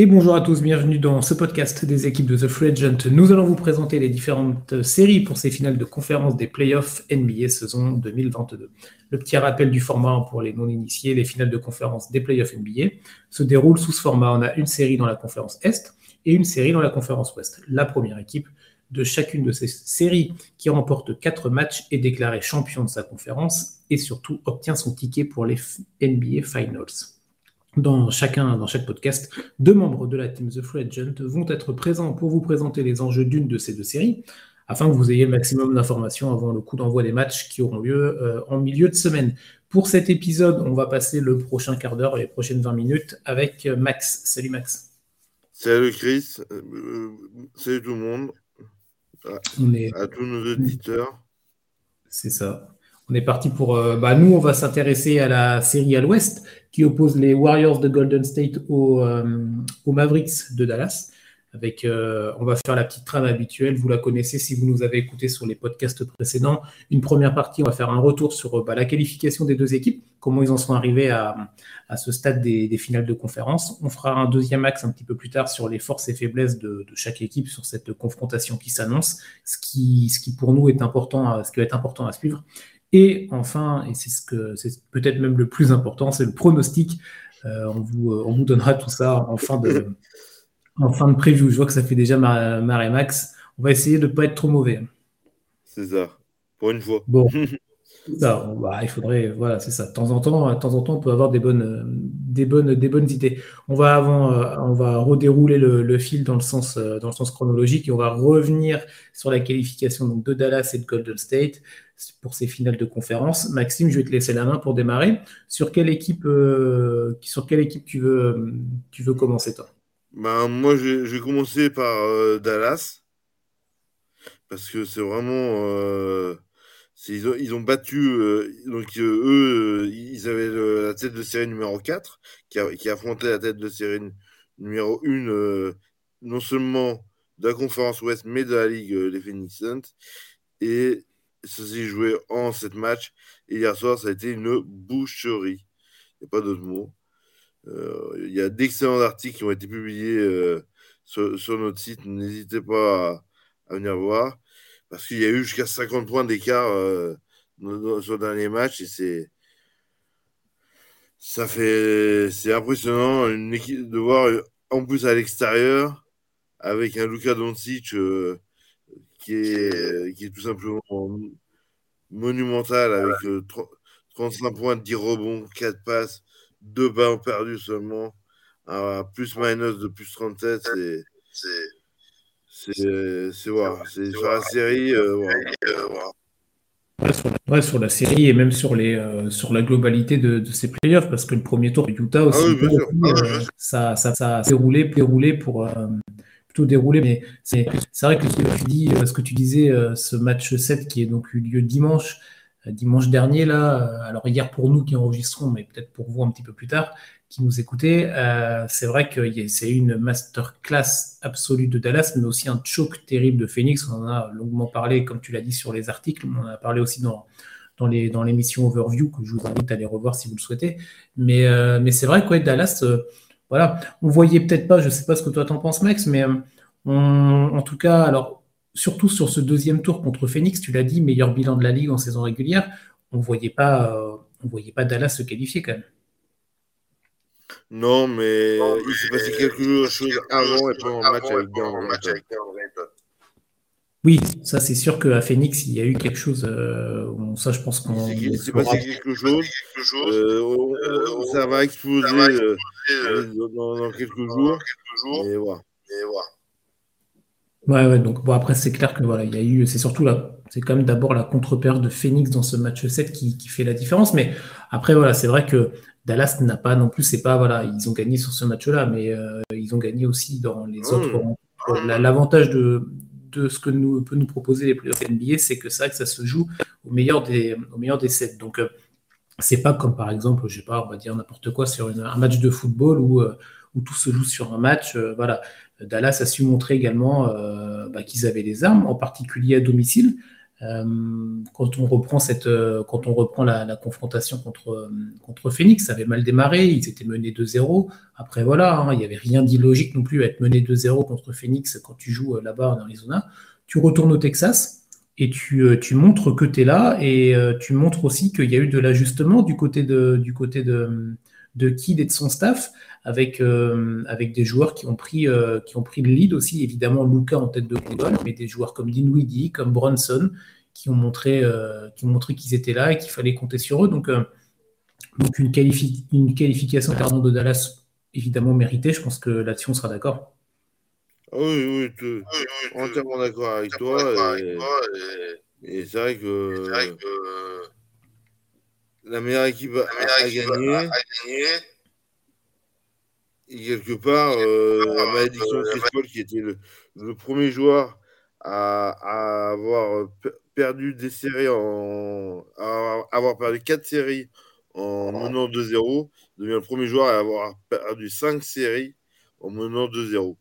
Et bonjour à tous, bienvenue dans ce podcast des équipes de The Free Agent. Nous allons vous présenter les différentes séries pour ces finales de conférence des playoffs NBA saison 2022. Le petit rappel du format pour les non-initiés, les finales de conférence des playoffs NBA se déroulent sous ce format. On a une série dans la conférence Est et une série dans la conférence Ouest. La première équipe de chacune de ces séries qui remporte quatre matchs est déclarée champion de sa conférence et surtout obtient son ticket pour les NBA Finals dans chacun, dans chaque podcast, deux membres de la team The Free Agent vont être présents pour vous présenter les enjeux d'une de ces deux séries, afin que vous ayez le maximum d'informations avant le coup d'envoi des matchs qui auront lieu euh, en milieu de semaine. Pour cet épisode, on va passer le prochain quart d'heure, les prochaines 20 minutes, avec Max. Salut Max. Salut Chris. Euh, salut tout le monde. À, tous nos auditeurs. C'est ça. On est parti pour. Euh, bah, nous, on va s'intéresser à la série à l'ouest qui oppose les Warriors de Golden State aux, euh, Mavericks de Dallas. Avec, euh, on va faire la petite trame habituelle. Vous la connaissez si vous nous avez écouté sur les podcasts précédents. Une première partie, on va faire un retour sur bah, la qualification des deux équipes, comment ils en sont arrivés à, ce stade des, finales de conférence. On fera un deuxième axe un petit peu plus tard sur les forces et faiblesses de, chaque équipe sur cette confrontation qui s'annonce, ce qui, ce qui pour nous est important, ce qui va être important à suivre. Et enfin, et c'est ce que c'est peut-être même le plus important, c'est le pronostic. Euh, on, vous, euh, on, vous, donnera tout ça en fin de, en fin de preview. Je vois que ça fait déjà marée max. On va essayer de ne pas être trop mauvais. C'est ça, pour une fois. Bon, Ça, bah, il faudrait, voilà, c'est ça. De temps en temps, de temps en temps, on peut avoir des bonnes, des bonnes, des bonnes idées. On va avant, euh, on va redérouler le, fil dans le sens, dans le sens chronologique et on va revenir sur la qualification donc, de Dallas et de Golden State pour ces finales de conférence. Maxime, je vais te laisser la main pour démarrer. Sur quelle équipe, euh, sur quelle équipe tu veux, tu veux commencer toi? Ben, moi, je, vais commencer par Dallas parce que c'est vraiment ils ont, battu, euh, donc euh, eux, euh, ils avaient la tête de série numéro 4, qui, qui affrontait la tête de série numéro 1, non seulement de la conférence Ouest, mais de la Ligue, les Phoenix Suns. Et ça s'est joué en 7 matchs. Et hier soir, ça a été une boucherie. Il n'y a pas d'autre mot. Il y a d'excellents articles qui ont été publiés sur, notre site. N'hésitez pas à venir voir parce qu'il y a eu jusqu'à 50 points d'écart euh, sur le dernier match et c'est ça fait c'est impressionnant une équipe de voir en plus à l'extérieur avec un Luka Doncic euh, qui est qui est tout simplement monumental avec 35 euh, points, 10 rebonds, 4 passes, 2 ballons perdus seulement, plus minus de plus 37, c'est c'est sur la série. Euh, ouais, sur, la, série et même sur, les, euh, sur la globalité de, de, ces playoffs, parce que le premier tour de Utah aussi, ah euh, ça, ça, ça, a déroulé, déroulé pour plutôt déroulé, mais c'est vrai que ce que tu dis, ce que tu disais, ce match 7 qui est donc eu lieu dimanche, dimanche dernier là, alors hier pour nous qui enregistrons, mais peut-être pour vous un petit peu plus tard, qui nous écoutez, euh, c'est vrai que c'est une masterclass absolue de Dallas, mais aussi un choc terrible de Phoenix. On en a longuement parlé, comme tu l'as dit, sur les articles. On en a parlé aussi dans, dans, dans l'émission Overview, que je vous invite à aller revoir si vous le souhaitez. Mais, euh, c'est vrai que Dallas, euh, voilà, on voyait peut-être pas, je sais pas ce que toi t'en penses, Max, mais en tout cas, alors, surtout sur ce deuxième tour contre Phoenix, tu l'as dit, meilleur bilan de la ligue en saison régulière, on voyait pas, on voyait pas Dallas se qualifier quand même. Non, mais il s'est passé quelque chose avant et pendant match avec Oui, ça c'est sûr qu'à Phoenix, il y a eu quelque chose. Euh, ça, je pense qu'on. Il s'est passé quelque chose. Euh, ça va exploser euh, dans, quelques jours. Et voilà. Ouais, ouais, donc bon, après, c'est clair que voilà, il y a eu. C'est surtout là. C'est quand même d'abord la contre-paire de Phoenix dans ce match 7 qui, qui fait la différence. Mais après, voilà, c'est vrai que Dallas n'a pas non plus, c'est pas voilà, ils ont gagné sur ce match-là, mais euh, ils ont gagné aussi dans les mmh. autres rencontres. L'avantage de, de ce que nous, peut nous proposer les playoffs NBA, c'est que ça, que ça se joue au meilleur des, au meilleur des sets. Donc, euh, c'est pas comme par exemple, je sais pas, on va dire n'importe quoi sur un match de football où, euh, où tout se joue sur un match. voilà, Dallas a su montrer également bah, qu'ils avaient les armes, en particulier à domicile. Quand on reprend cette, quand on reprend la, confrontation contre contre Phoenix, ça avait mal démarré, ils étaient menés 2-0. Après voilà, hein, il n'y avait rien d'illogique non plus à être mené 2-0 contre Phoenix quand tu joues là-bas en Arizona. Tu retournes au Texas et tu, tu montres que tu es là et tu montres aussi qu'il y a eu de l'ajustement du côté de du côté de de Kid et de son staff, avec, euh, avec des joueurs qui ont, pris, euh, qui ont pris le lead aussi, évidemment Luca en tête de gondole, mais des joueurs comme Dinwiddie, comme Bronson, qui ont montré euh, qui ont montré qu'ils étaient là et qu'il fallait compter sur eux. Donc, donc une, une qualification pardon, de Dallas évidemment méritée, je pense que là-dessus on sera d'accord. Ah oui, oui, entièrement d'accord avec toi. Et, c'est vrai que la meilleure équipe, a, gagné. Et quelque part, euh, la malédiction de Chris Paul, qui était le, premier joueur à, avoir perdu des séries en. À avoir perdu quatre séries en menant 2-0, devient le premier joueur à avoir perdu cinq séries en menant 2-0.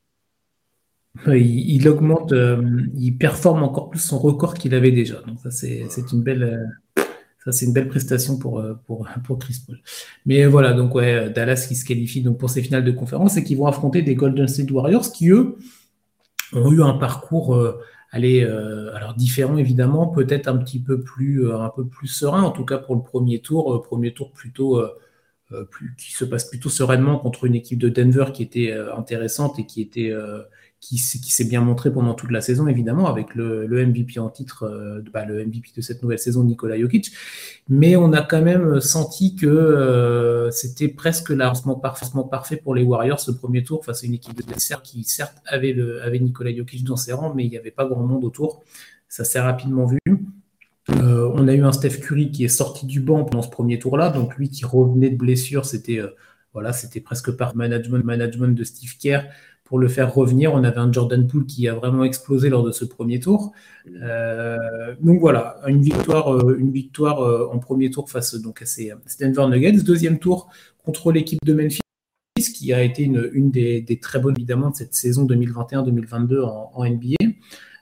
Il, augmente, euh, il performe encore plus son record qu'il avait déjà. Donc, ça, c'est une belle. C'est une belle prestation pour, euh, pour, Chris Paul. Mais voilà, donc Dallas qui se qualifie donc pour ces finales de conférence et qui vont affronter des Golden State Warriors qui, eux, ont eu un parcours euh, allez, euh, alors différent évidemment, peut-être un petit peu plus, un peu plus serein, en tout cas pour le premier tour. premier tour plutôt. Plus, qui se passe plutôt sereinement contre une équipe de Denver qui était intéressante et qui était qui, s'est bien montré pendant toute la saison, évidemment, avec le, MVP en titre, euh, bah, le MVP de cette nouvelle saison, Nikola Jokic. Mais on a quand même senti que euh, c'était presque largement parfaitement parfait pour les Warriors ce premier tour face à une équipe de Denver qui, certes, avait, le, avait Nikola Jokic dans ses rangs, mais il n'y avait pas grand monde autour. Ça s'est rapidement vu. Euh, on a eu un Steph Curry qui est sorti du banc pendant ce premier tour-là, donc lui qui revenait de blessure, c'était c'était presque par management, de Steve Kerr pour le faire revenir. On avait un Jordan Poole qui a vraiment explosé lors de ce premier tour. Euh, donc voilà, une victoire, euh, une euh, en premier tour face donc, à ces Denver Nuggets. Deuxième tour contre l'équipe de Memphis, qui a été une des, très bonnes évidemment de cette saison 2021-2022 en, NBA.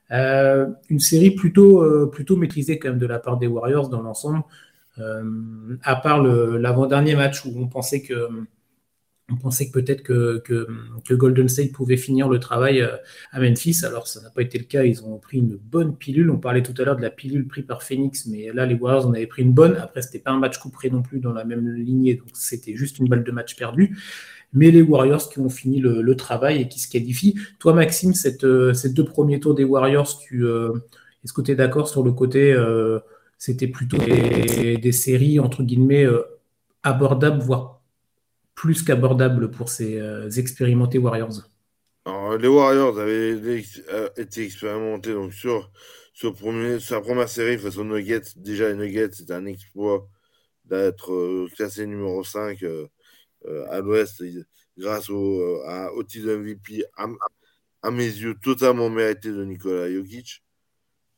Une série plutôt, plutôt maîtrisée quand même de la part des Warriors dans l'ensemble. à part l'avant-dernier match où on pensait que on pensait que peut-être que, Golden State pouvait finir le travail euh, à Memphis. Alors, ça n'a pas été le cas. Ils ont pris une bonne pilule. On parlait tout à l'heure de la pilule prise par Phoenix, mais là, les Warriors en avaient pris une bonne. Après, c'était pas un match couperé non plus dans la même lignée, donc c'était juste une balle de match perdue. Mais les Warriors qui ont fini le, travail et qui se qualifient. Toi, Maxime, euh, ces deux premiers tours des Warriors, euh, est-ce que tu es d'accord sur le côté c'était plutôt des, séries, entre guillemets, abordables, voire plus qu'abordable pour ces euh, expérimentés Warriors? Les Warriors avaient euh, été expérimentés donc sur, sur, premier, la première série face aux Nuggets. Déjà, les Nuggets, c'était un exploit d'être euh, classé numéro 5 à l'Ouest grâce au, au titre de MVP, à, mes yeux, totalement mérité de Nikola Jokic.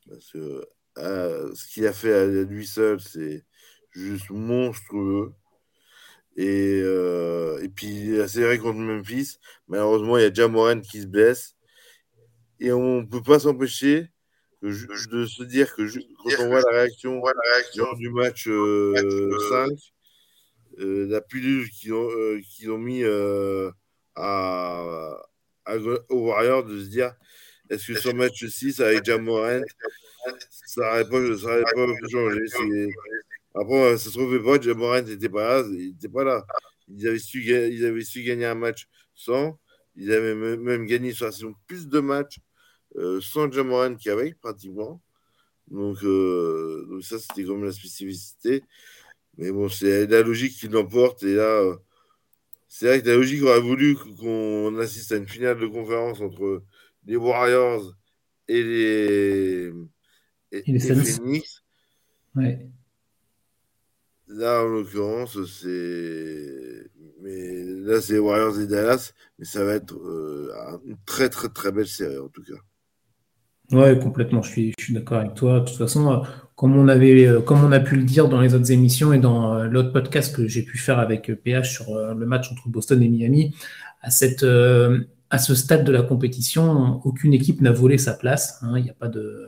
Parce que ce qu'il a fait à lui seul, c'est juste monstrueux. Et, euh, et puis la série contre Memphis, malheureusement, il y a Jamoran qui se blesse. Et on ne peut pas s'empêcher de se dire que quand on voit la réaction, lors du match 5, euh, euh, la pilule qu'ils ont, ont mis à, aux Warriors, de se dire est-ce que sur match 6 avec Jamoran, ça n'aurait pas, pas changé après, ça se trouve, pas, Jamoran n'était pas là. Il n'était pas là. Ils avaient, su, ils avaient su gagner un match sans. Ils avaient même gagné sur la saison plus de matchs euh, sans Jamoran qu'avec, pratiquement. Donc, euh, donc ça, c'était comme la spécificité. Mais bon, c'est la logique qui l'emporte. Et là, euh, c'est vrai que la logique aurait voulu qu'on assiste à une finale de conférence entre les Warriors et les, et, les, Phoenix. Ouais. Là, en l'occurrence, c'est. Mais là, c'est Warriors et Dallas, mais ça va être euh, une très, très, très belle série, en tout cas. Ouais, complètement. Je suis, je suis d'accord avec toi. De toute façon, euh, comme on avait, euh, comme on a pu le dire dans les autres émissions et dans l'autre podcast que j'ai pu faire avec PH sur le match entre Boston et Miami, à cette, à ce stade de la compétition, aucune équipe n'a volé sa place. Hein. Il a pas de,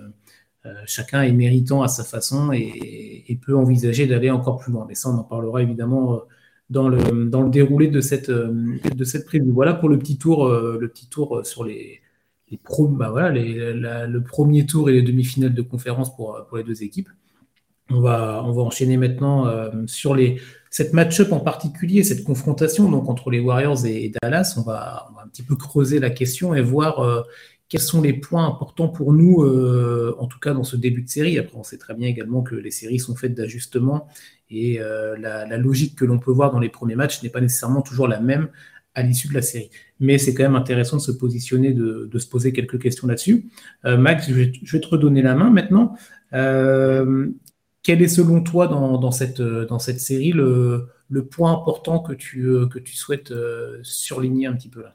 chacun est méritant à sa façon et, peut envisager d'aller encore plus loin. Mais ça, on en parlera évidemment dans le, dans le déroulé de cette, de cette prévue. Voilà pour le petit tour, le petit tour sur les, les bah voilà, le premier tour et les demi-finales de conférence pour, les deux équipes. On va, enchaîner maintenant euh, sur les, cette match-up en particulier, cette confrontation entre les Warriors et, Dallas. On va, un petit peu creuser la question et voir euh, quels sont les points importants pour nous, euh, en tout cas dans ce début de série. Après, on sait très bien également que les séries sont faites d'ajustements et la, logique que l'on peut voir dans les premiers matchs n'est pas nécessairement toujours la même à l'issue de la série. Mais c'est quand même intéressant de se positionner, de, se poser quelques questions là-dessus. Max, je vais, je vais, te redonner la main maintenant. Euh, quel est selon toi dans, cette, dans cette série le, point important que tu, que tu souhaites euh, surligner un petit peu là?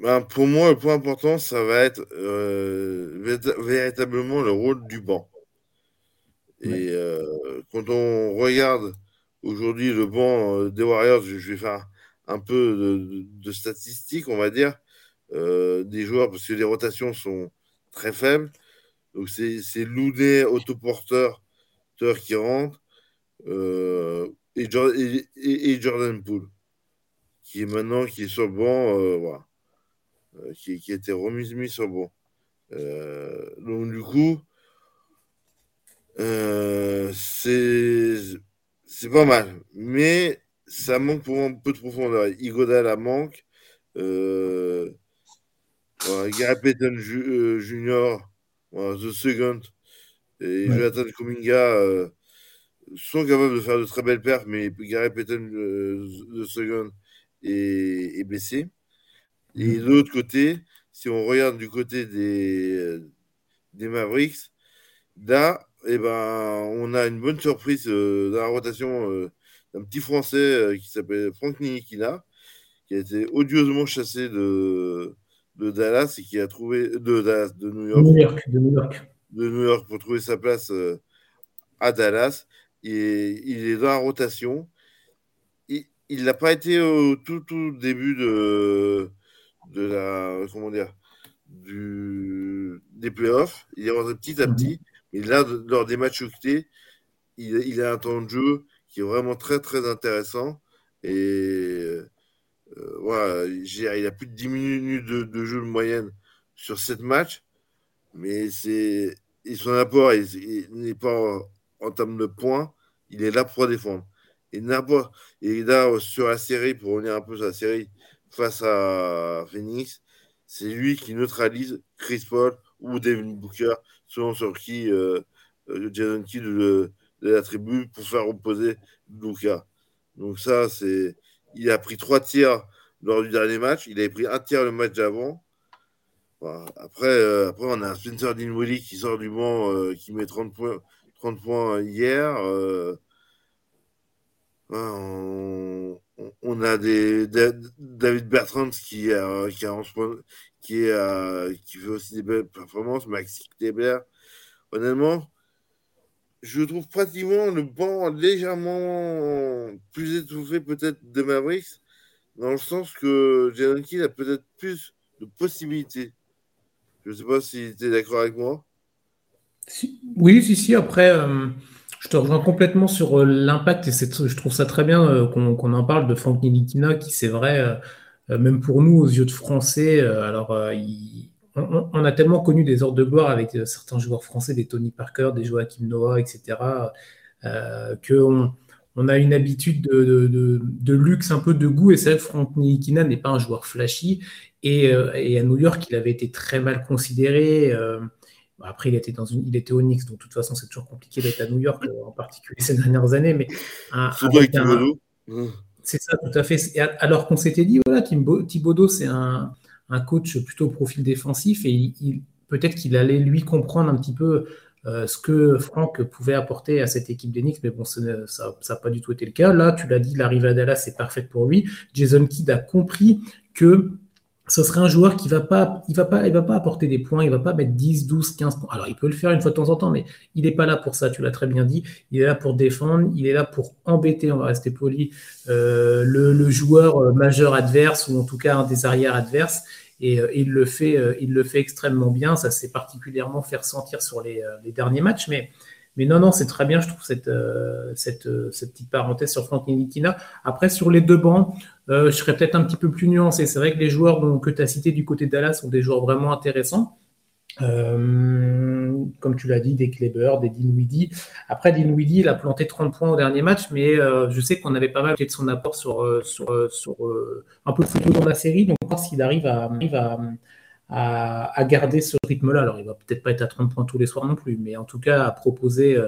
Ben, Pour moi, le point important, ça va être euh, véritablement le rôle du banc. Et euh, quand on regarde aujourd'hui le banc des Warriors, je vais faire un peu de, statistiques, on va dire, des joueurs, parce que les rotations sont très faibles. Donc c'est Looney, autoporteur, qui rentre euh, et, Jordan Poole qui est maintenant qui est sur le banc, euh, voilà, euh, qui, qui, a été remis mis sur le banc. donc du coup, c'est c'est pas mal, mais ça manque pour un peu de profondeur. Igoda manque. Gary Payton Junior, The Second, et Jonathan Kuminga euh, sont capables de faire de très belles perfs, mais Gary Payton euh, de second est, blessé. Et mm. de l'autre côté, si on regarde du côté des, euh, des Mavericks, là, eh ben, on a une bonne surprise dans la rotation d'un petit Français qui s'appelle Franck Ninikina, qui a été odieusement chassé de, de Dallas et qui a trouvé de Dallas, de New York. De New York de New York pour trouver sa place euh, à Dallas. Et il est dans la rotation. Il n'a pas été au tout, tout début de, de la. Comment dire du, des playoffs. Il est rentré petit à mhm. petit. Mais là, lors des matchs octés, il, il, a un temps de jeu qui est vraiment très, très intéressant. Et euh, voilà, il a plus de 10 minutes de, jeu de moyenne sur 7 matchs. Mais c'est son apport n'est pas en, termes de points, il est là pour défendre. Et, et là, sur la série, pour revenir un peu sur la série face à Phoenix, c'est lui qui neutralise Chris Paul ou Devin Booker, selon sur qui euh, euh Jason Kidd de, la tribu pour faire opposer Booker. Donc ça, c'est... Il a pris trois tirs lors du dernier match. Il avait pris un tir le match d'avant. Après, euh, après, on a Spencer Dinwiddie qui sort du banc, euh, qui met 30 points, 30 points hier. Euh, on, a des, David Bertrand qui, a, qui, a, qui, est, qui fait aussi des belles performances. Maxi Kleber. Honnêtement, je trouve pratiquement le banc légèrement plus étouffé peut-être de Mavericks, dans le sens que Jalen Kidd a peut-être plus de possibilités je ne sais pas si tu es d'accord avec moi. oui, si, si. Après, euh, je te rejoins complètement sur euh, l'impact et je trouve ça très bien euh, qu'on en parle de Franck Nilikina, qui, c'est vrai, même pour nous, aux yeux de Français, alors on, a tellement connu des ordres de gloire avec certains joueurs français, des Tony Parker, des Joachim Noah, etc., qu'on on a une habitude de, luxe, un peu de goût, et c'est vrai que Franck Nilikina n'est pas un joueur flashy, euh, et, à New York, il avait été très mal considéré. Euh, après, il était, dans une, il était au Knicks, donc de toute façon, c'est toujours compliqué d'être à New York, euh, en particulier ces dernières années. Mais c'est ça, tout à fait. Alors qu'on s'était dit, voilà, Thibodeau, c'est un, coach plutôt profil défensif, et peut-être qu'il allait lui comprendre un petit peu ce que Franck pouvait apporter à cette équipe Knicks, mais bon, ça n'a pas du tout été le cas. Là, tu l'as dit, l'arrivée à Dallas, c'est parfait pour lui. Jason Kidd a compris que ce serait un joueur qui va pas, il va pas, il va pas apporter des points, il va pas mettre 10, 12, 15 points. Alors, il peut le faire une fois de temps en temps, mais il n'est pas là pour ça, tu l'as très bien dit. Il est là pour défendre, il est là pour embêter, on va rester poli, euh, le, joueur euh, majeur adverse, ou en tout cas un des arrières adverses. Et, il, le fait, il le fait extrêmement bien. Ça s'est particulièrement fait ressentir sur les, derniers matchs. Mais, non, non, c'est très bien, je trouve, cette, petite parenthèse sur Frank Nilikina. Après, sur les deux bancs, je serais peut-être un petit peu plus nuancé. C'est vrai que les joueurs que tu as cités du côté de sont des joueurs vraiment intéressants. Euh, comme tu l'as dit, des Kleber, des Dinwiddie. Après, Dinwiddie, il a planté 30 points au dernier match, mais euh, je sais qu'on avait pas mal de son apport sur, euh, sur, sur un peu plus tôt dans la série. Donc, s'il arrive, à, à, à, garder ce rythme-là. Alors, il va peut-être pas être à 30 points tous les soirs non plus, mais en tout cas, à proposer,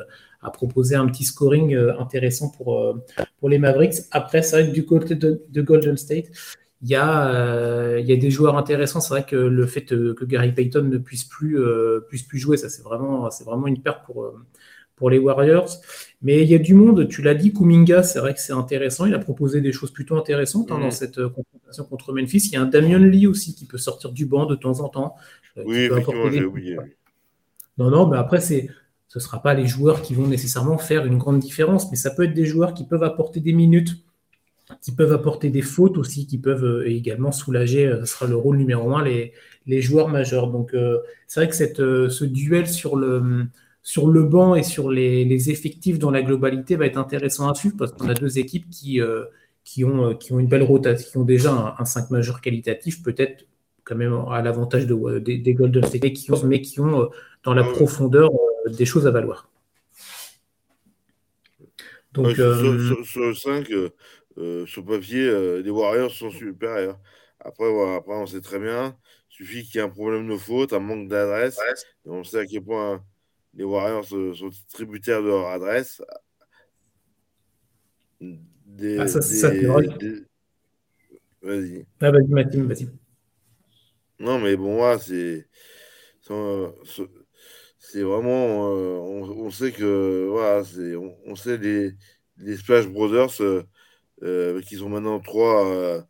à proposer un petit scoring intéressant pour, pour les Mavericks. Après, c'est vrai que du côté de, de Golden State, il y, a, euh, il y a des joueurs intéressants. C'est vrai que le fait euh, que Gary Payton ne puisse plus, euh, puisse plus jouer, ça c'est vraiment, c'est vraiment une perte pour, pour les Warriors. Mais il y a du monde, tu l'as dit, Kuminga, c'est vrai que c'est intéressant. Il a proposé des choses plutôt intéressantes hein, dans cette confrontation contre Memphis. Il y a un Damian Lee aussi qui peut sortir du banc de temps en temps. oui, effectivement, j'ai oublié. Non, non, mais après, c'est ce ne sera pas les joueurs qui vont nécessairement faire une grande différence, mais ça peut être des joueurs qui peuvent apporter des minutes qui peuvent apporter des fautes aussi, qui peuvent euh, également soulager, euh, ce sera le rôle numéro un, les, les joueurs majeurs. Donc euh, c'est vrai que cette, ce duel sur le, sur le banc et sur les, les, effectifs dans la globalité va être intéressant à suivre parce qu'on a deux équipes qui, qui, ont, qui ont une belle rotation, qui ont déjà un, 5 majeur qualitatif, peut-être quand même à l'avantage de, des, Golden State, qui ont, mais qui ont dans la profondeur des choses à valoir. Donc, sur, sur, le 5, euh, sur papier, euh, les Warriors sont supérieurs. Après, après, on sait très bien, il suffit qu'il y ait un problème de faute, un manque d'adresse. on sait à quel point les Warriors sont tributaires de leur adresse. Des, ah, ça, ça, Vas-y. Ah, vas-y, vas-y. Non, mais bon, moi, c'est. C'est vraiment. Euh, on, sait que. Voilà, on, on, sait les, les Splash Brothers euh, qui sont maintenant trois euh,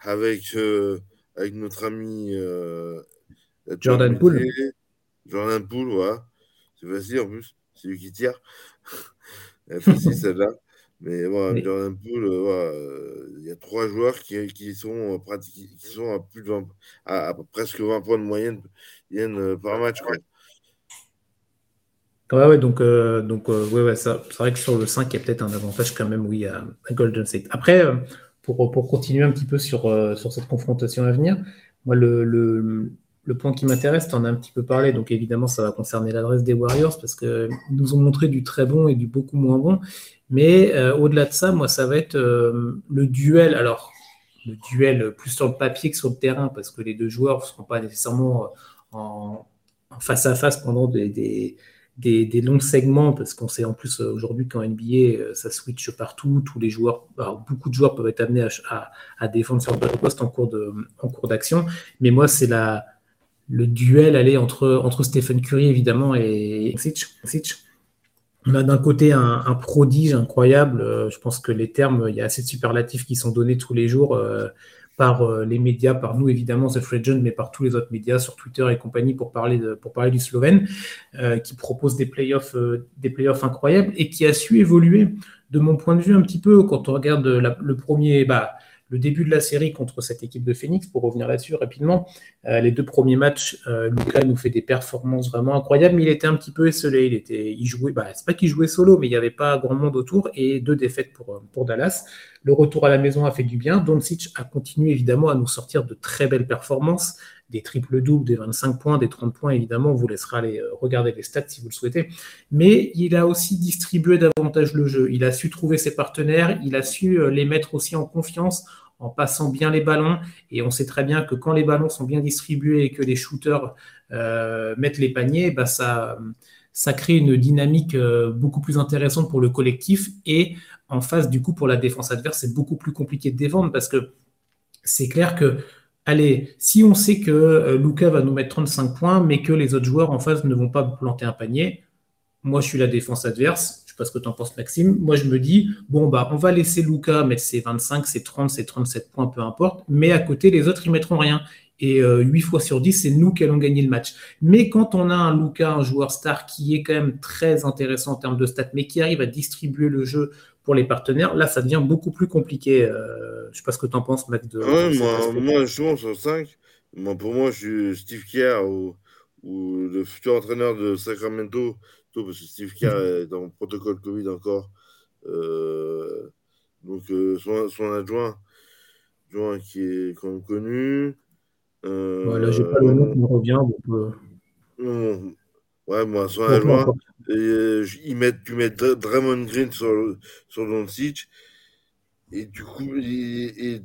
avec, euh, avec notre ami Jordan Poole. Jordan Poole, voilà. C'est facile en plus, c'est lui qui tire. C'est facile celle-là. Mais voilà, Jordan Poole, il y a trois joueurs qui, qui sont, qui sont à, plus de 20, à, presque 20 points de moyenne par match. Quoi. Ouais, ouais, donc, euh, donc euh, ouais, ouais, c'est vrai que sur le 5, il y a peut-être un avantage quand même, oui, à, Golden State. Après, euh, pour, pour continuer un petit peu sur, sur cette confrontation à venir, moi, le, le, point qui m'intéresse, tu en as un petit peu parlé, donc évidemment, ça va concerner l'adresse des Warriors parce qu'ils nous ont montré du très bon et du beaucoup moins bon. Mais au-delà de ça, moi, ça va être le duel. Alors, le duel plus sur le papier que sur le terrain parce que les deux joueurs ne seront pas nécessairement en, face à face pendant des des, longs segments, parce qu'on sait en plus euh, aujourd'hui qu'en NBA, euh, ça switch partout, tous les joueurs, beaucoup de joueurs peuvent être amenés à, défendre sur le poste en cours de, en cours d'action. Mais moi, c'est la, le duel aller entre, entre Stephen Curry évidemment et Sitch. On a d'un côté un, prodige incroyable. Euh, je pense que les termes, il y a assez de superlatifs qui sont donnés tous les jours par euh, les médias, par nous évidemment, The Legend, mais par tous les autres médias sur Twitter et compagnie pour parler, de, pour parler du Slovène, euh, qui propose des playoffs, euh, des playoffs incroyables et qui a su évoluer, de mon point de vue, un petit peu quand on regarde le premier. Bah, le début de la série contre cette équipe de Phoenix, pour revenir là-dessus rapidement, les deux premiers matchs, euh, Lucas nous fait des performances vraiment incroyables, mais il était un petit peu esselé. Il était, il jouait, bah, c'est pas qu'il jouait solo, mais il n'y avait pas grand monde autour et deux défaites pour, pour Dallas. Le retour à la maison a fait du bien. Doncic a continué évidemment à nous sortir de très belles performances, des triples doubles, des 25 points, des 30 points. Évidemment, on vous laissera aller euh, regarder les stats si vous le souhaitez. Mais il a aussi distribué davantage le jeu. Il a su trouver ses partenaires, il a su euh, les mettre aussi en confiance en passant bien les ballons. Et on sait très bien que quand les ballons sont bien distribués et que les shooters euh, mettent les paniers, bah ça, ça crée une dynamique beaucoup plus intéressante pour le collectif et en face, du coup, pour la défense adverse, c'est beaucoup plus compliqué de défendre parce que c'est clair que, allez, si on sait que euh, Luca va nous mettre 35 points, mais que les autres joueurs en face ne vont pas planter un panier, moi, je suis la défense adverse. Je sais pas ce que tu en penses, Maxime. Moi, je me dis, bon, bah, on va laisser Luca mettre ses 25, ses 30, ses 37 points, peu importe. Mais à côté, les autres, ils mettront rien. Et euh, 8 fois sur 10, c'est nous qui allons gagner le match. Mais quand on a un Luca, un joueur star qui est quand même très intéressant en termes de stats, mais qui arrive à distribuer le jeu pour les partenaires, là, ça devient beaucoup plus compliqué. Euh, je ne sais pas ce que tu en penses, Max. De, moi, moi, je sur 5, pour moi, je suis Steve Kerr ou, le futur entraîneur de Sacramento, parce que Steve Kerr est dans le protocole Covid encore. Euh, donc, euh, son, adjoint, adjoint, qui est quand même connu. Euh, voilà, j'ai pas le nom qui me revient. Donc, ouais, moi, son adjoint, ils mettent, tu mets Draymond Green sur, sur Doncic. Et du coup, et,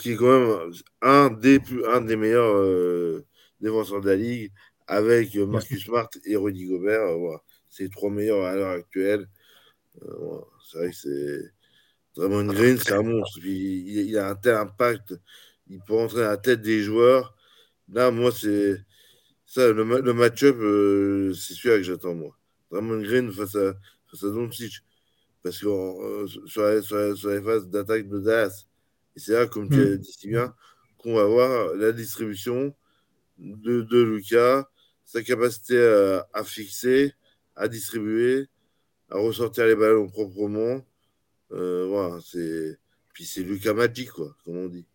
qui est quand même un des, un des meilleurs euh, défenseurs de la ligue, avec Marcus Smart et Rudy Gobert. Euh, voilà. C'est les trois meilleurs à l'heure actuelle. Euh, c'est vrai que. Draymond Green, c'est un monstre. il, a un tel impact. Il peut rentrer à la tête des joueurs. Là, moi, c'est. Ça, le, le match-up, c'est celui que j'attends, moi. Draymond Green face à, face à Doncic. Parce que sur, les, sur, les phases d'attaque de Dallas, et c'est là, comme tu as hmm. dit si bien, qu'on va voir la distribution de, de Lucas, sa capacité à, fixer, à distribuer, à ressortir les ballons proprement. Euh, voilà, c'est. Puis c'est Lucas Magic, quoi, comme on dit.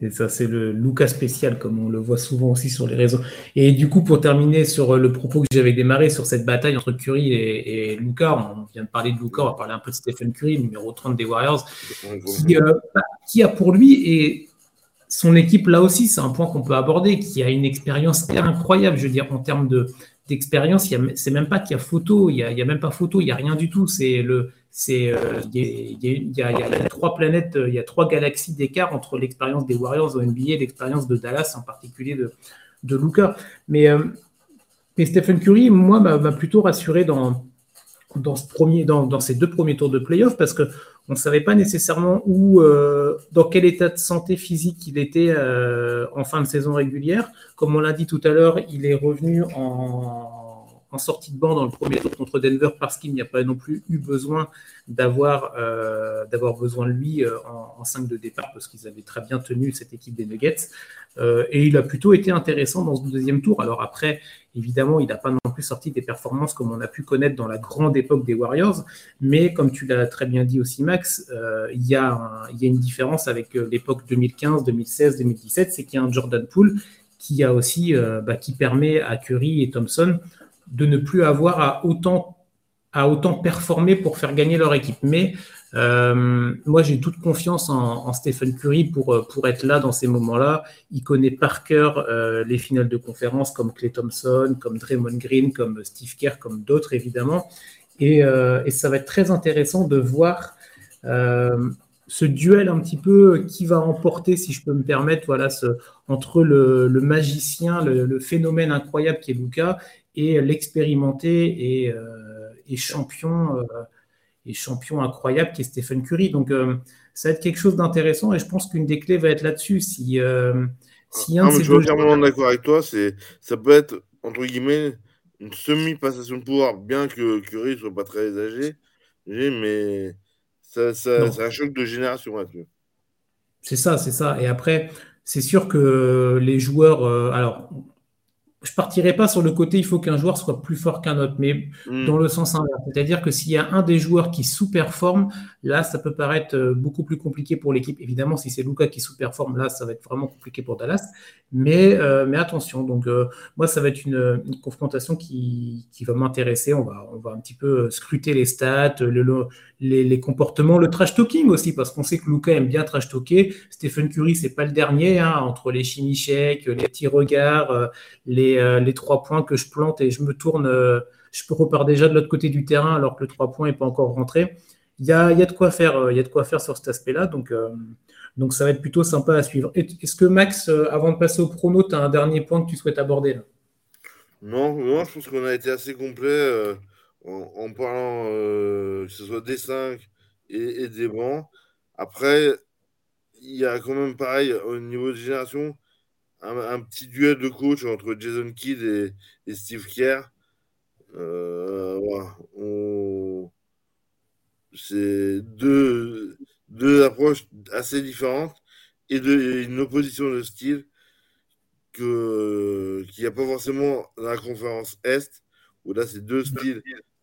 Et ça, c'est le Lucas spécial, comme on le voit souvent aussi sur les réseaux. Et du coup, pour terminer sur le propos que j'avais démarré sur cette bataille entre Curry et, Lucas, on vient de parler de Lucas, on va parler un peu de Stephen Curry, numéro 30 des Warriors, qui, euh, qui a pour lui, et son équipe là aussi, c'est un point qu'on peut aborder, qui a une expérience incroyable, je veux dire, en termes de, d'expérience, c'est même pas qu'il y a photo, il n'y a, même pas photo, il n'y a rien du tout. C'est le, c'est, il y, a trois planètes, il y a trois galaxies d'écart entre l'expérience des Warriors au NBA et l'expérience de Dallas, en particulier de, de Luca. Mais, euh, Stephen Curry, moi, m'a plutôt rassuré dans, dans, ce premier, dans, dans, ces deux premiers tours de playoff parce que on ne savait pas nécessairement où, euh, dans quel état de santé physique il était euh, en fin de saison régulière. Comme on l'a dit tout à l'heure, il est revenu en, sortie de banc dans le premier tour contre Denver parce qu'il n'y a pas non plus eu besoin d'avoir euh, besoin de lui en, en 5 de départ parce qu'ils avaient très bien tenu cette équipe des Nuggets. et il a plutôt été intéressant dans ce deuxième tour. Alors après, Évidemment, il n'a pas non plus sorti des performances comme on a pu connaître dans la grande époque des Warriors, mais comme tu l'as très bien dit aussi, Max, euh, il, y a une différence avec euh, l'époque 2015, 2016, 2017, c'est qu'il y a un Jordan Poole qui a aussi, euh, bah, qui permet à Curry et Thompson de ne plus avoir à autant, à autant performer pour faire gagner leur équipe. Mais euh, moi, j'ai toute confiance en, Stephen Curry pour, euh, pour être là dans ces moments-là. Il connaît par cœur euh, les finales de conférence comme Clay Thompson, comme Draymond Green, comme Steve Kerr, comme d'autres évidemment. Et, et, ça va être très intéressant de voir ce duel un petit peu qui va emporter, si je peux me permettre, voilà, ce, entre le, le magicien, le, le, phénomène incroyable qui est Luca et l'expérimenté et, et, champion et champion incroyable qui est Stephen Curry. Donc, euh, ça va être quelque chose d'intéressant et je pense qu'une des clés va être là-dessus. Si, euh, si un je suis entièrement d'accord avec toi. C'est, ça peut être, entre guillemets, une semi-passation de pouvoir, bien que Curry ne soit pas très âgé, mais ça, ça c'est un choc de génération là-dessus. C'est ça, c'est ça. Et après, c'est sûr que les joueurs. Euh, alors, je partirai pas sur le côté il faut qu'un joueur soit plus fort qu'un autre, mais hmm. dans le sens inverse. C'est-à-dire que s'il y a un des joueurs qui sous-performe, là, ça peut paraître euh, beaucoup plus compliqué pour l'équipe. Évidemment, si c'est Luca qui sous-performe, là, ça va être vraiment compliqué pour Dallas. Mais, euh, mais attention, donc euh, moi, ça va être une, confrontation qui, qui va m'intéresser. On va, on va un petit peu scruter les stats, le, les, comportements, le trash talking aussi, parce qu'on sait que Luca aime bien trash talker. Stephen Curry, c'est pas le dernier, hein, entre les chimichèques, les petits regards, les, les trois points que je plante et je me tourne je repars déjà de l'autre côté du terrain alors que le 3 points n'est pas encore rentré. Il y a, de quoi faire, euh, y a de quoi faire sur cet aspect-là. Donc, euh, donc ça va être plutôt sympa à suivre. Est-ce que Max, euh, avant de passer au prono, tu as un dernier point que tu souhaites aborder non, non, je pense qu'on a été assez complet en, parlant que ce soit des 5 et, des bancs. Après, il y a quand même pareil au niveau de génération, un, petit duel de coach entre Jason Kidd et, Steve Kerr euh, c'est deux, deux approches assez différentes et de, une opposition de style qu'il n'y a pas forcément dans la conférence Est, où là c'est deux styles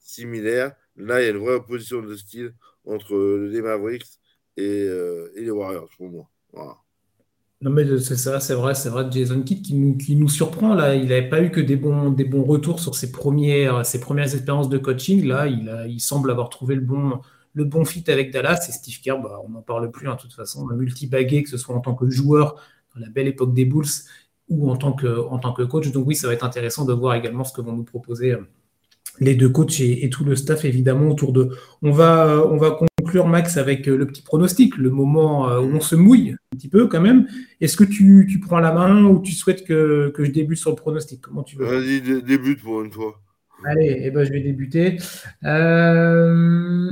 similaires. Là, il y a une vraie opposition de style entre les Mavericks et, euh, et les Warriors pour moi. Non, mais c'est ça, c'est vrai, c'est vrai. Jason Kidd qui nous, qui nous surprend. Là, il n'avait pas eu que des bons, des bons retours sur ses premières, ses premières expériences de coaching. Là, il, a, il semble avoir trouvé le bon, le bon fit avec Dallas. Et Steve Kerr, bah, on n'en parle plus, hein, de toute façon. Multi-bagué, que ce soit en tant que joueur dans la belle époque des Bulls ou en tant, que, en tant que coach. Donc, oui, ça va être intéressant de voir également ce que vont nous proposer euh, les deux coachs et, tout le staff, évidemment, autour de. On va, on va conclure, Max, avec euh, le petit pronostic, le moment euh, où on se mouille un petit peu quand même. Est-ce que tu, tu, prends la main ou tu souhaites que, que je débute sur le pronostic? Comment tu veux? Vas-y, débute pour une fois. Allez, eh ben, je vais débuter. Euh,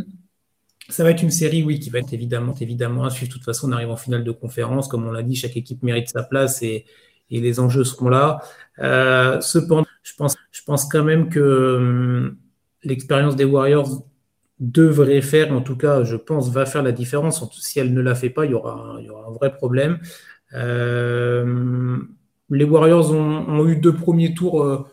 ça va être une série, oui, qui va être évidemment, évidemment à suivre. De toute façon, on arrive en finale de conférence. Comme on l'a dit, chaque équipe mérite sa place et, et les enjeux seront là. cependant, je pense quand même que hum, l'expérience des Warriors devrait faire, en tout cas, je pense, va faire la différence. Si elle ne la fait pas, il y aura, un, vrai problème. Euh, les Warriors ont, eu deux premiers tours euh,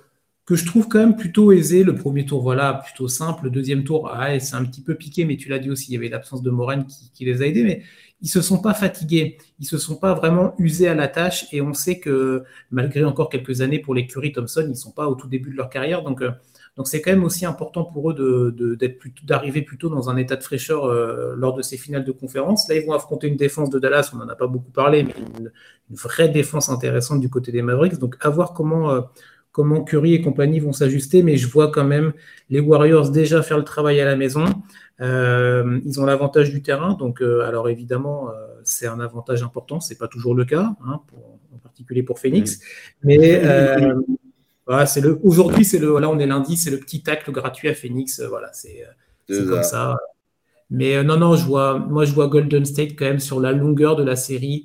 que je trouve quand même plutôt aisés. Le premier tour, voilà, plutôt simple. Le deuxième tour, ah, c'est un petit peu piqué, mais tu l'as dit aussi, il y avait l'absence de Moren qui, les a aidés. Mais ils se sont pas fatigués, ils se sont pas vraiment usés à la tâche. Et on sait que malgré encore quelques années pour les Curry Thompson, ils sont pas au tout début de leur carrière. Donc euh, donc c'est quand même aussi important pour eux d'arriver plutôt dans un état de fraîcheur euh, lors de ces finales de conférence. Là, ils vont affronter une défense de Dallas, on n'en a pas beaucoup parlé, mais une, vraie défense intéressante du côté des Mavericks. Donc à voir comment, euh, comment Curry et compagnie vont s'ajuster, mais je vois quand même les Warriors déjà faire le travail à la maison. Euh, ils ont l'avantage du terrain, donc alors évidemment c'est un avantage important, c'est pas toujours le cas, hein, en particulier pour Phoenix, mais c'est le. Aujourd'hui, c'est le. Là, on est lundi, c'est le petit tacle gratuit à Phoenix. Euh, voilà, c'est euh, comme ça. Mais euh, non, non, je vois. Moi, je vois Golden State quand même sur la longueur de la série.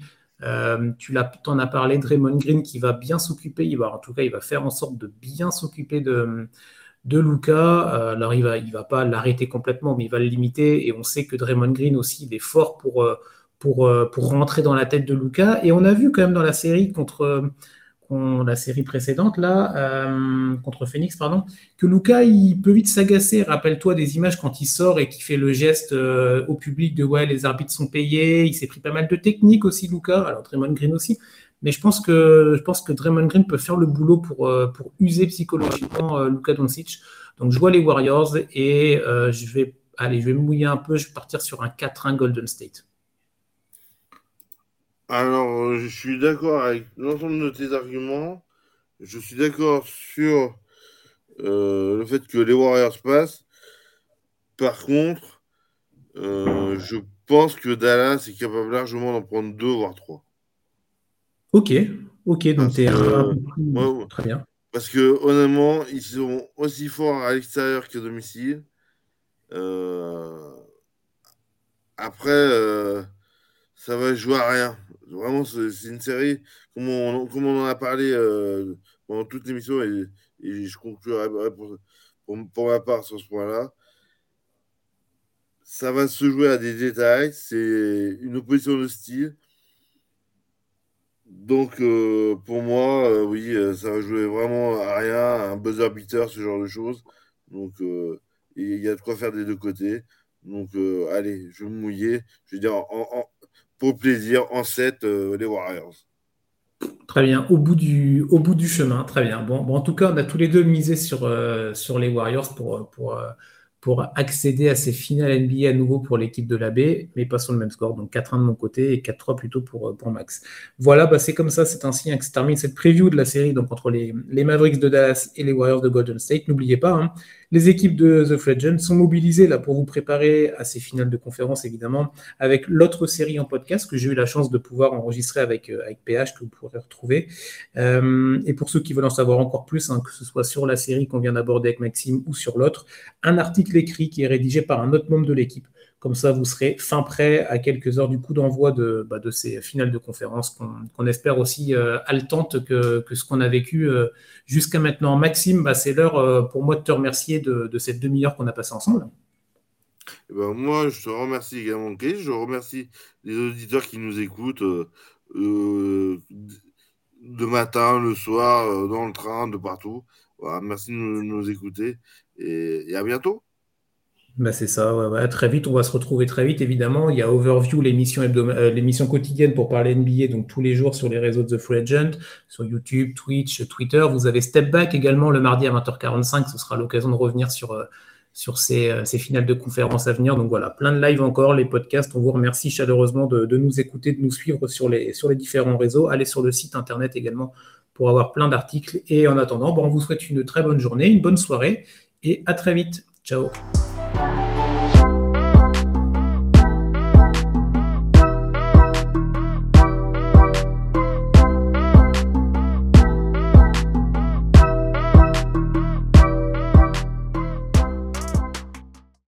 Tu en as parlé, Draymond Green qui va bien s'occuper. Il va, en tout cas, il va faire en sorte de bien s'occuper de de Luca. alors, il va, il va pas l'arrêter complètement, mais il va le limiter. Et on sait que Draymond Green aussi, il est fort pour, pour, pour rentrer dans la tête de Luca. Et on a vu quand même dans la série contre, la série précédente, là, euh, contre Phoenix, pardon, que Luca, il peut vite s'agacer. Rappelle-toi des images quand il sort et qu'il fait le geste euh, au public de ouais, les arbitres sont payés. Il s'est pris pas mal de techniques aussi, Luca. Alors, Draymond Green aussi. Mais je pense que, Draymond Green peut faire le boulot pour, euh, pour user psychologiquement Luca Doncic. Donc, je vois les Warriors et je vais, allez, je vais mouiller un peu. Je vais partir sur un 4-1 Golden State. Alors, je suis d'accord avec l'ensemble de tes arguments. Je suis d'accord sur euh, le fait que les Warriors passent. Par contre, euh, je pense que Dallas est capable largement d'en prendre deux, voire trois. Ok, ok, donc t'es un, très bien. Parce que honnêtement, ils sont aussi forts à l'extérieur qu'à domicile. Euh, après, ça va jouer à rien. Vraiment, c'est une série, comme on, on, en a parlé euh, pendant toute l'émission, et, je conclurai pour, ma part sur ce point-là. Ça va se jouer à des détails, c'est une opposition de style. Donc, euh, pour moi, euh, oui, ça va jouer vraiment à rien, un buzzer beater, ce genre de choses. Donc, il y a de quoi faire des deux côtés. Donc, allez, je vais me mouiller. Je veux dire, en, pour plaisir en 7 euh, les Warriors. Très bien, au bout du, au bout du chemin, très bien. Bon, bon, en tout cas, on a tous les deux misé sur, euh, sur les Warriors pour, pour, euh, pour accéder à ces finales NBA à nouveau pour l'équipe de la baie, mais pas sur le même score. Donc 4-1 de mon côté et 4-3 plutôt pour, pour Max. Voilà, bah c'est comme ça, c'est ainsi que se termine cette preview de la série donc entre les, les Mavericks de Dallas et les Warriors de Golden State. N'oubliez pas, hein, les équipes de The Legends sont mobilisées là pour vous préparer à ces finales de conférence, évidemment, avec l'autre série en podcast que j'ai eu la chance de pouvoir enregistrer avec, euh, avec PH, que vous pourrez retrouver. Euh, et pour ceux qui veulent en savoir encore plus, hein, que ce soit sur la série qu'on vient d'aborder avec Maxime ou sur l'autre, un article écrit qui est rédigé par un autre membre de l'équipe. Comme ça, vous serez fin prêt à quelques heures du coup d'envoi de, bah, de ces finales de conférence qu'on espère aussi euh, haletantes que, ce qu'on a vécu euh, jusqu'à maintenant. Maxime, bah, c'est l'heure euh, pour moi de te remercier de, cette demi-heure qu'on a passée ensemble. Eh ben, moi, je te remercie également, Kay. Je remercie les auditeurs qui nous écoutent de matin, le soir, dans le train, de partout. Voilà, merci de nous, écouter et à bientôt. Bah c'est ça, ouais, très vite, on va se retrouver très vite, évidemment. Il y a Overview, l'émission euh, l'émission quotidienne pour parler NBA, donc tous les jours sur les réseaux de The Free Agent, sur YouTube, Twitch, Twitter. Vous avez Step Back également le mardi à 20h45, ce sera l'occasion de revenir sur, euh, sur ces, euh, ces, finales de conférences à venir. Donc voilà, plein de live encore, les podcasts. On vous remercie chaleureusement de, de, nous écouter, de nous suivre sur les, sur les différents réseaux. Allez sur le site internet également pour avoir plein d'articles. Et en attendant, bon, on vous souhaite une très bonne journée, une bonne soirée et à très vite. Ciao.